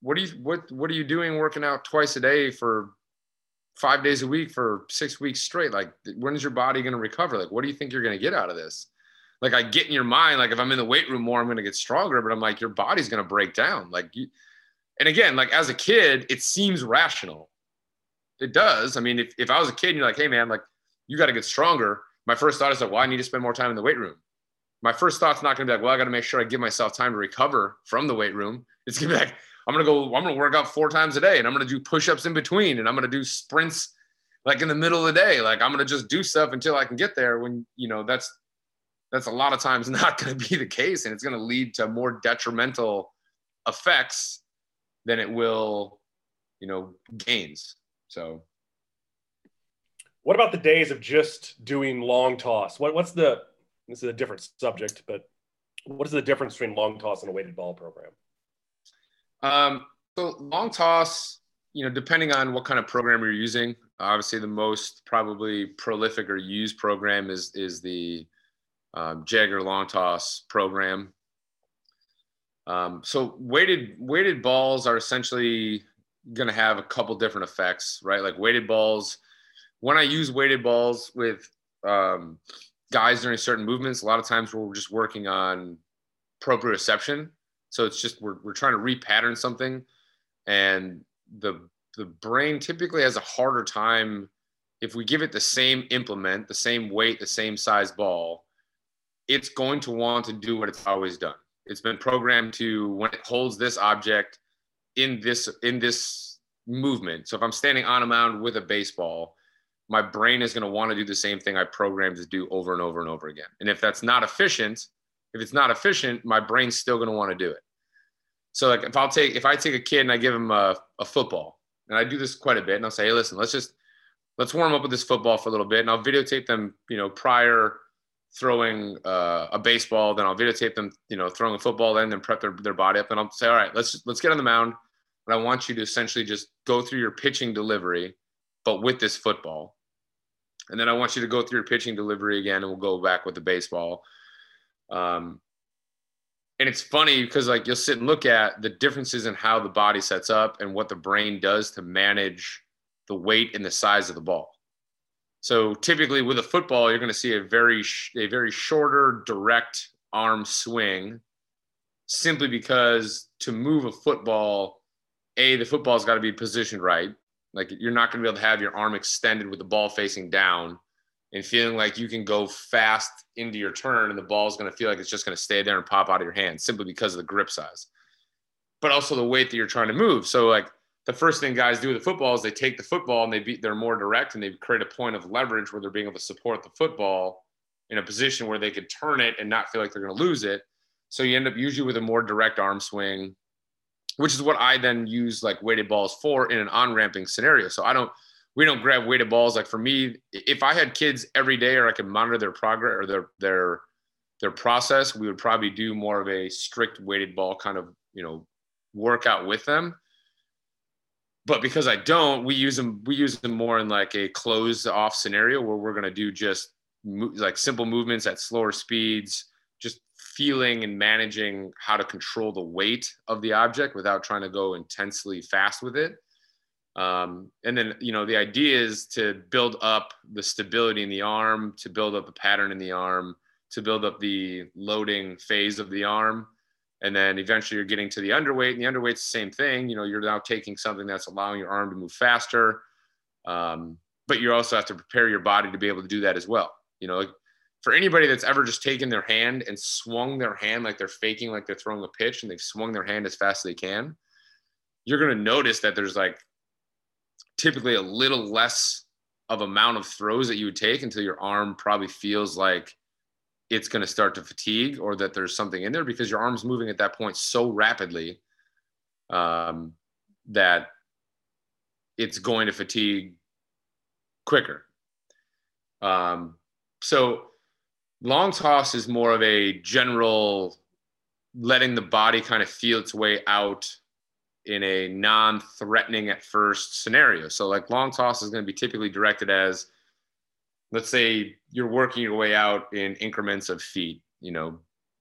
what are you, what, what are you doing working out twice a day for five days a week for six weeks straight? Like, when is your body going to recover? Like, what do you think you're going to get out of this? Like, I get in your mind, like, if I'm in the weight room more, I'm to get stronger, but I'm like, your body's to break down. Like, you, and again, like as a kid, it seems rational. It does. I mean, if, if I was a kid and you're like, hey, man, like, you got to get stronger. My first thought is like, well, I need to spend more time in the weight room. My first thought's not to be like, well, I got to make sure I give myself time to recover from the weight room. It's to be like, I'm gonna go. I'm gonna work out four times a day, and I'm gonna do push-ups in between, and I'm gonna do sprints like in the middle of the day. Like I'm gonna just do stuff until I can get there. When you know that's that's a lot of times not gonna be the case, and it's gonna lead to more detrimental effects than it will, you know, gains. So. What about the days of just doing long toss? What, what's the this is a different subject, but what is the difference between long toss and a weighted ball program? Um, so long toss, you know, depending on what kind of program you're using, obviously the most probably prolific or used program is is the um, Jaeger long toss program. Um, so weighted weighted balls are essentially going to have a couple different effects, right? Like weighted balls. When I use weighted balls with um, guys during certain movements, a lot of times we're just working on proprioception. So it's just we're we're trying to repattern something, and the the brain typically has a harder time if we give it the same implement, the same weight, the same size ball. It's going to want to do what it's always done. It's been programmed to when it holds this object in this in this movement. So if I'm standing on a mound with a baseball, my brain is going to want to do the same thing I programmed to do over and over and over again. And if that's not efficient, if it's not efficient, my brain's still going to want to do it. So like if I'll take if I take a kid and I give him a, a football, and I do this quite a bit, and I'll say, hey, listen, let's just let's warm up with this football for a little bit, and I'll videotape them, you know, prior throwing uh, a baseball, then I'll videotape them, you know, throwing a football, then then prep their, their body up, and I'll say, all right, let's let's get on the mound, and I want you to essentially just go through your pitching delivery, but with this football, and then I want you to go through your pitching delivery again, and we'll go back with the baseball. Um, and it's funny because like you'll sit and look at the differences in how the body sets up and what the brain does to manage the weight and the size of the ball. So typically with a football, you're going to see a very a very shorter direct arm swing, simply because to move a football, a the football's got to be positioned right. Like you're not going to be able to have your arm extended with the ball facing down and feeling like you can go fast into your turn and the ball is going to feel like it's just going to stay there and pop out of your hand simply because of the grip size. But also the weight that you're trying to move. So like the first thing guys do with the football is they take the football and they be they're more direct and they create a point of leverage where they're being able to support the football in a position where they could turn it and not feel like they're going to lose it. So you end up usually with a more direct arm swing, which is what I then use like weighted balls for in an on ramping scenario. So I don't we don't grab weighted balls. Like for me, if I had kids every day or I could monitor their progress or their their their process, we would probably do more of a strict weighted ball kind of you know workout with them. But because I don't, we use them. We use them more in like a closed off scenario where we're gonna do just mo- like simple movements at slower speeds, just feeling and managing how to control the weight of the object without trying to go intensely fast with it um, and then, you know, the idea is to build up the stability in the arm, to build up the pattern in the arm, to build up the loading phase of the arm. And then eventually you're getting to the underweight, and the underweight's the same thing. You know, you're now taking something that's allowing your arm to move faster. Um, but you also have to prepare your body to be able to do that as well. You know, for anybody that's ever just taken their hand and swung their hand like they're faking, like they're throwing a pitch and they've swung their hand as fast as they can, you're going to notice that there's like typically a little less of amount of throws that you would take until your arm probably feels like it's going to start to fatigue or that there's something in there because your arm's moving at that point so rapidly um, that it's going to fatigue quicker. Um, so long toss is more of a general letting the body kind of feel its way out in a non-threatening at first scenario. So like long toss is going to be typically directed as let's say you're working your way out in increments of feet, you know,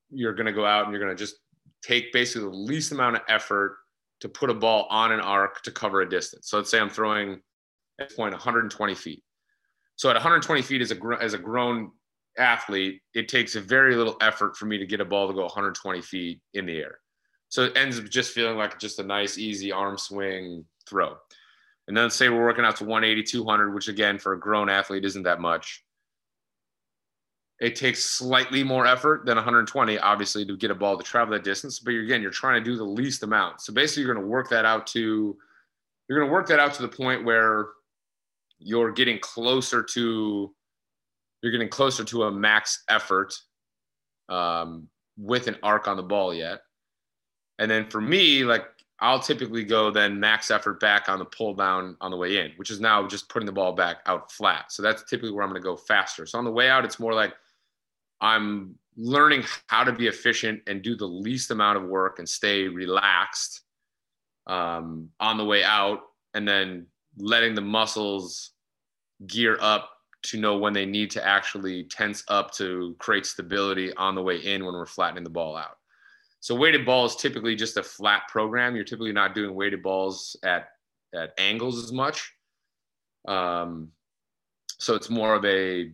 you're going to go out and you're going to just take basically the least amount of effort to put a ball on an arc to cover a distance. So let's say I'm throwing at point 120 feet. So at 120 feet as a as a grown athlete, it takes a very little effort for me to get a ball to go 120 feet in the air. So it ends up just feeling like just a nice, easy arm swing throw. And then say we're working out to 180, 200, which again, for a grown athlete, isn't that much. It takes slightly more effort than 120, obviously, to get a ball to travel that distance. But again, you're trying to do the least amount. So basically, you're going to work that out to, you're going to work that out to the point where you're getting closer to, you're getting closer to a max effort um, with an arc on the ball yet and then for me, like I'll typically go then max effort back on the pull down on the way in, which is now just putting the ball back out flat. So that's typically where I'm going to go faster. So on the way out, it's more like I'm learning how to be efficient and do the least amount of work and stay relaxed um, on the way out, and then letting the muscles gear up to know when they need to actually tense up to create stability on the way in when we're flattening the ball out. So weighted ball is typically just a flat program. You're typically not doing weighted balls at at angles as much. Um, so it's more of a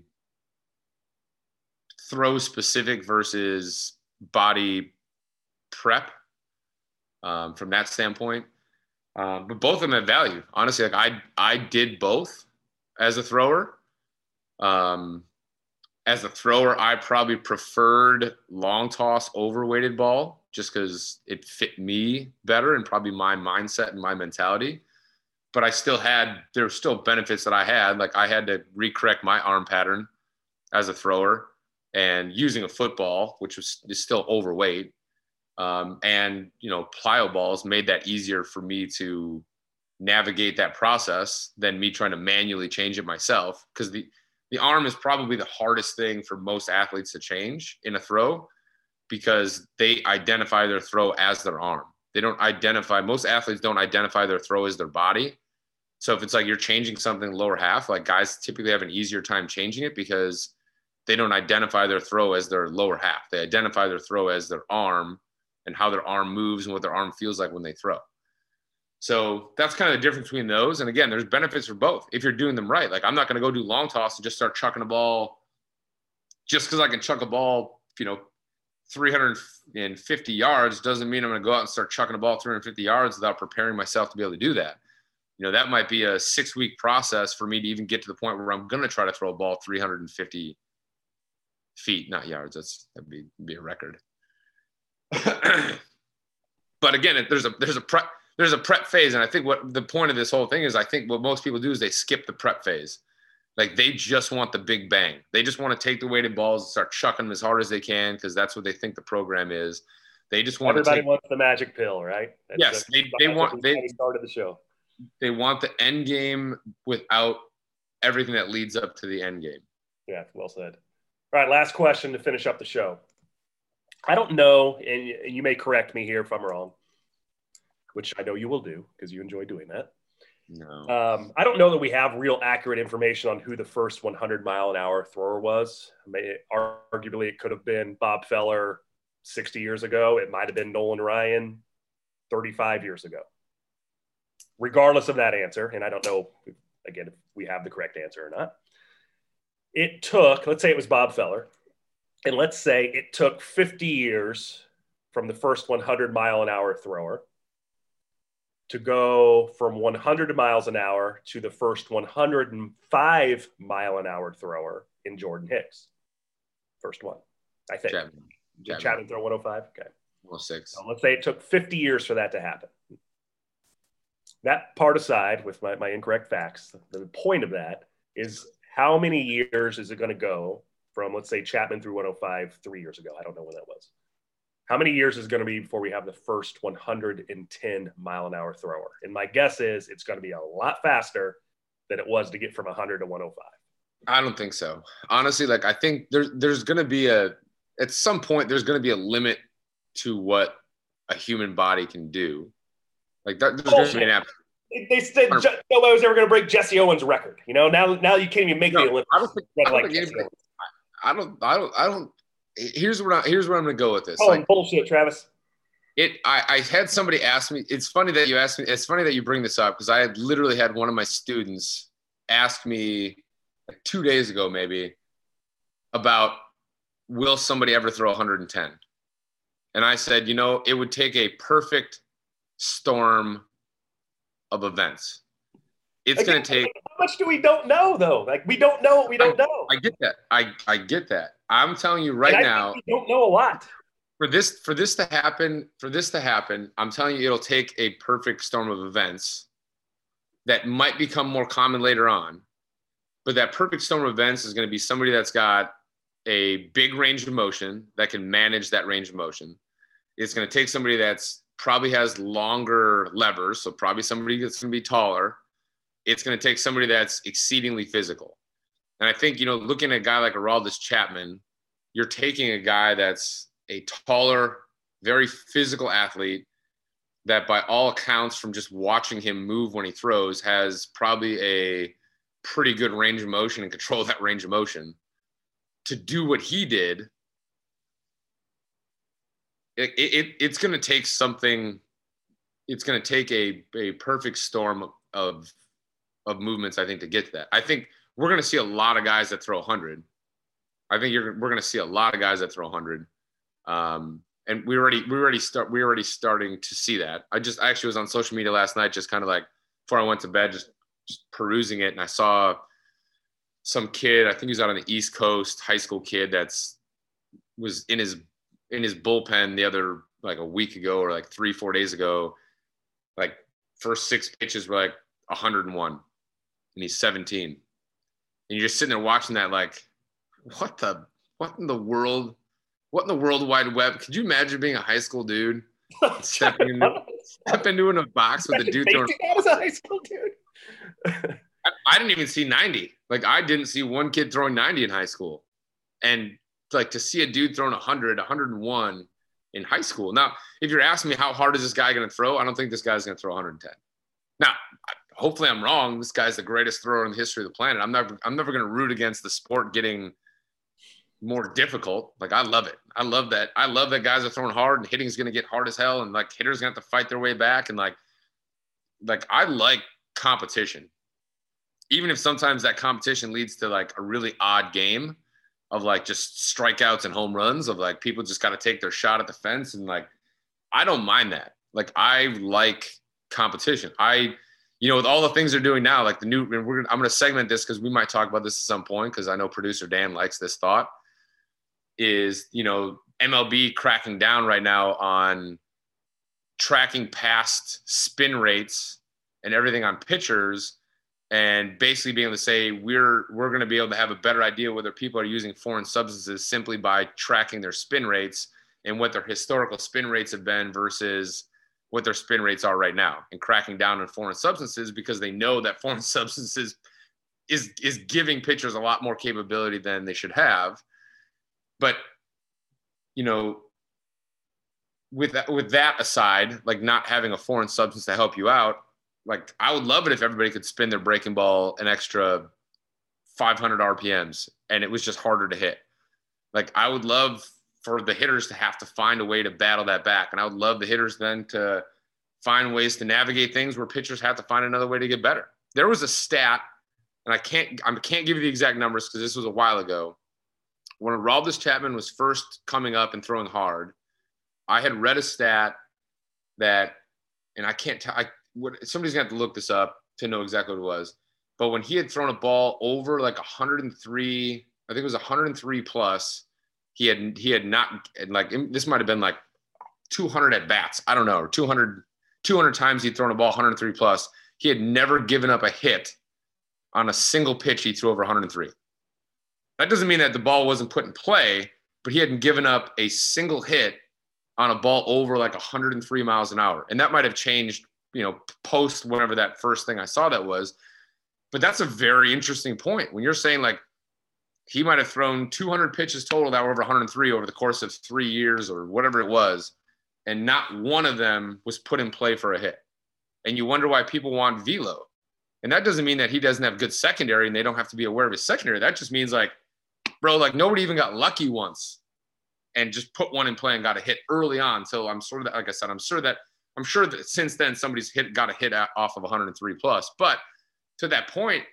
throw specific versus body prep um, from that standpoint. Um, but both of them have value. Honestly, like I I did both as a thrower. Um, as a thrower, I probably preferred long toss over weighted ball just because it fit me better and probably my mindset and my mentality. But I still had there were still benefits that I had. Like I had to recorrect my arm pattern as a thrower and using a football, which was is still overweight. Um, and you know, plyo balls made that easier for me to navigate that process than me trying to manually change it myself because the the arm is probably the hardest thing for most athletes to change in a throw because they identify their throw as their arm. They don't identify, most athletes don't identify their throw as their body. So if it's like you're changing something lower half, like guys typically have an easier time changing it because they don't identify their throw as their lower half. They identify their throw as their arm and how their arm moves and what their arm feels like when they throw. So that's kind of the difference between those. And again, there's benefits for both if you're doing them right. Like I'm not going to go do long toss and just start chucking a ball just because I can chuck a ball, you know, 350 yards doesn't mean I'm going to go out and start chucking a ball 350 yards without preparing myself to be able to do that. you know, that might be a six week process for me to even get to the point where I'm going to try to throw a ball 350 feet, not yards. That's that'd be, be a record. but again, there's a there's a prep there's a prep phase, and I think what the point of this whole thing is, I think what most people do is they skip the prep phase. Like they just want the big bang. They just want to take the weighted balls and start chucking them as hard as they can because that's what they think the program is. They just want Everybody to take, wants the magic pill, right? That's yes, the, they, they want they started the show. They want the end game without everything that leads up to the end game. Yeah, well said. All right, last question to finish up the show. I don't know, and you may correct me here if I'm wrong, which I know you will do because you enjoy doing that. No. Um, I don't know that we have real accurate information on who the first 100 mile an hour thrower was. I mean, arguably, it could have been Bob Feller 60 years ago. It might have been Nolan Ryan 35 years ago. Regardless of that answer, and I don't know again if we have the correct answer or not. It took, let's say it was Bob Feller, and let's say it took 50 years from the first 100 mile an hour thrower to go from 100 miles an hour to the first 105 mile an hour thrower in Jordan Hicks. First one, I think. Chapman, Chapman. Chapman throw 105? Okay. 106. So let's say it took 50 years for that to happen. That part aside, with my, my incorrect facts, the point of that is how many years is it going to go from, let's say, Chapman threw 105 three years ago? I don't know when that was. How many years is going to be before we have the first 110 mile an hour thrower? And my guess is it's going to be a lot faster than it was to get from 100 to 105. I don't think so. Honestly, like I think there's there's going to be a at some point there's going to be a limit to what a human body can do. Like that, there's going to be an oh, app. They said nobody was ever going to break Jesse Owens' record. You know, now now you can't even make no, the Olympics. I don't think, I don't, like think anybody, I don't, I don't, I don't here's where I, here's where I'm gonna go with this. Oh, like, bullshit, Travis. It. I, I had somebody ask me. It's funny that you asked me. It's funny that you bring this up because I had literally had one of my students ask me like two days ago, maybe, about will somebody ever throw 110? And I said, you know, it would take a perfect storm of events. It's going to take. How much do we don't know though? Like we don't know what we don't I, know. I get that. I I get that. I'm telling you right now. don't know a lot. For this for this to happen, for this to happen, I'm telling you, it'll take a perfect storm of events that might become more common later on. But that perfect storm of events is going to be somebody that's got a big range of motion that can manage that range of motion. It's going to take somebody that's probably has longer levers, so probably somebody that's going to be taller. It's going to take somebody that's exceedingly physical. And I think, you know, looking at a guy like Aroldis Chapman, you're taking a guy that's a taller, very physical athlete that, by all accounts, from just watching him move when he throws, has probably a pretty good range of motion and control that range of motion. To do what he did, it, it it's going to take something. It's going to take a, a perfect storm of of movements, I think, to get to that. I think we're going to see a lot of guys that throw 100. I think we're going to see a lot of guys that throw 100. Um, and we already we already start we already starting to see that. I just I actually was on social media last night, just kind of like before I went to bed, just, just perusing it, and I saw some kid. I think he was out on the East Coast, high school kid that's was in his in his bullpen the other like a week ago or like three four days ago. Like first six pitches were like 101, and he's 17 and you're just sitting there watching that like what the what in the world what in the world wide web? Could you imagine being a high school dude stepping into, step into in a box with a dude throwing I was a high school dude. I, I didn't even see 90 like i didn't see one kid throwing 90 in high school. And like to see a dude throwing 100 101 in high school. Now if you're asking me how hard is this guy going to throw i don't think this guy's going to throw 110 now hopefully I'm wrong. This guy's the greatest thrower in the history of the planet. I'm never I'm never going to root against the sport getting more difficult. Like I love it. I love that. I love that guys are throwing hard and hitting is going to get hard as hell and like hitters going to have to fight their way back and like like I like competition. Even if sometimes that competition leads to like a really odd game of like just strikeouts and home runs of like people just got to take their shot at the fence and like I don't mind that. Like I like competition. I you know, with all the things they're doing now, like the new, I'm going to segment this because we might talk about this at some point because I know producer Dan likes this thought. Is you know MLB cracking down right now on tracking past spin rates and everything on pitchers and basically being able to say we're we're going to be able to have a better idea whether people are using foreign substances simply by tracking their spin rates and what their historical spin rates have been versus what their spin rates are right now and cracking down on foreign substances because they know that foreign substances is is giving pitchers a lot more capability than they should have but you know with that with that aside like not having a foreign substance to help you out like I would love it if everybody could spin their breaking ball an extra 500 RPMs and it was just harder to hit. Like I would love for the hitters to have to find a way to battle that back, and I would love the hitters then to find ways to navigate things where pitchers have to find another way to get better. There was a stat, and I can't I can't give you the exact numbers because this was a while ago. When Aroldis Chapman was first coming up and throwing hard, I had read a stat that, and I can't tell. I what somebody's gonna have to look this up to know exactly what it was. But when he had thrown a ball over like 103, I think it was 103 plus, he had he had not like this might have been like 200 at bats. I don't know, or 200 200 times he'd thrown a ball 103 plus. He had never given up a hit on a single pitch he threw over 103. That doesn't mean that the ball wasn't put in play, but he hadn't given up a single hit on a ball over like 103 miles an hour. And that might have changed you know, post whenever that first thing I saw that was. But that's a very interesting point. When you're saying like he might have thrown 200 pitches total that were over 103 over the course of three years or whatever it was, and not one of them was put in play for a hit. And you wonder why people want velo. And that doesn't mean that he doesn't have good secondary and they don't have to be aware of his secondary. That just means like, bro, like nobody even got lucky once and just put one in play and got a hit early on. So I'm sort of like I said, I'm sure that I'm sure that since then somebody's hit got a hit off of 103 plus. But to that point,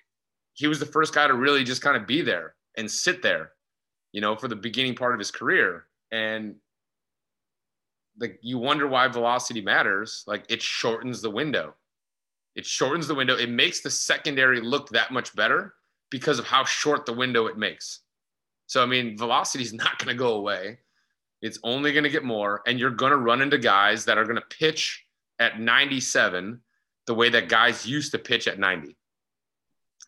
he was the first guy to really just kind of be there and sit there, you know, for the beginning part of his career. And like you wonder why velocity matters. Like it shortens the window. It shortens the window. It makes the secondary look that much better because of how short the window it makes. So I mean, velocity is not going to go away. It's only going to get more. And you're going to run into guys that are going to pitch at 97 the way that guys used to pitch at 90.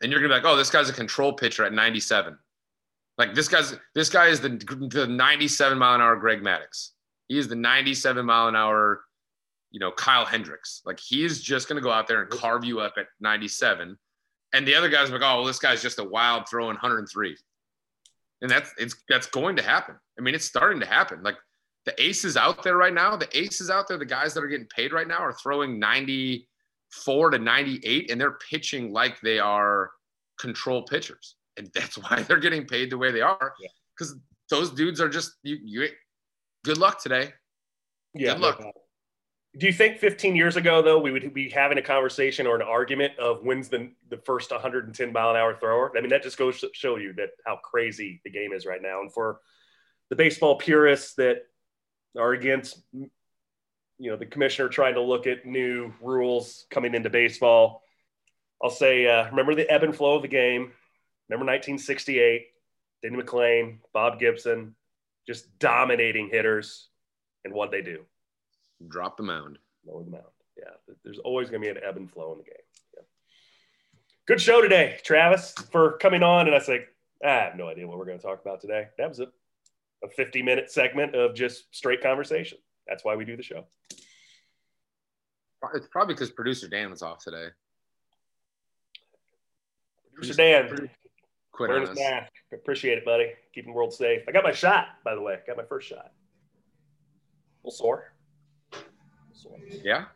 And you're going to be like, oh, this guy's a control pitcher at 97. Like this guy's this guy is the, the 97 mile an hour Greg Maddux. He is the 97 mile an hour, you know, Kyle Hendricks. Like he's just to go out there and carve you up at 97. And the other guys like, oh, well, this guy's just a wild throwing 103 and that's it's that's going to happen. I mean, it's starting to happen. Like the aces out there right now, the aces out there, the guys that are getting paid right now are throwing 94 to 98, and they're pitching like they are control pitchers, and that's why they're getting paid the way they are. Because yeah. those dudes are just you. You good luck today. Yeah, good luck. No do you think 15 years ago, though, we would be having a conversation or an argument of when's the, the first 110 mile an hour thrower? I mean, that just goes to show you that how crazy the game is right now. And for the baseball purists that are against, you know, the commissioner trying to look at new rules coming into baseball, I'll say, uh, remember the ebb and flow of the game. Remember 1968, Denny McLain, Bob Gibson, just dominating hitters. And what they do Drop the mound. Lower the mound. Yeah. There's always going to be an ebb and flow in the game. Yeah. Good show today, Travis, for coming on. And I was like, I have no idea what we're going to talk about today. That was a, a 50 minute segment of just straight conversation. That's why we do the show. It's probably because producer Dan was off today. Producer Dan, quit on us. Appreciate it, buddy. Keeping the world safe. I got my shot, by the way. Got my first shot. A little sore. Yeah.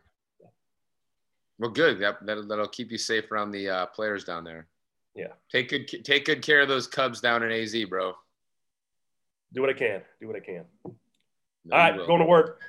Well, good. That, that that'll keep you safe around the uh, players down there. Yeah. Take good take good care of those Cubs down in AZ, bro. Do what I can. Do what I can. No, All right, going to work.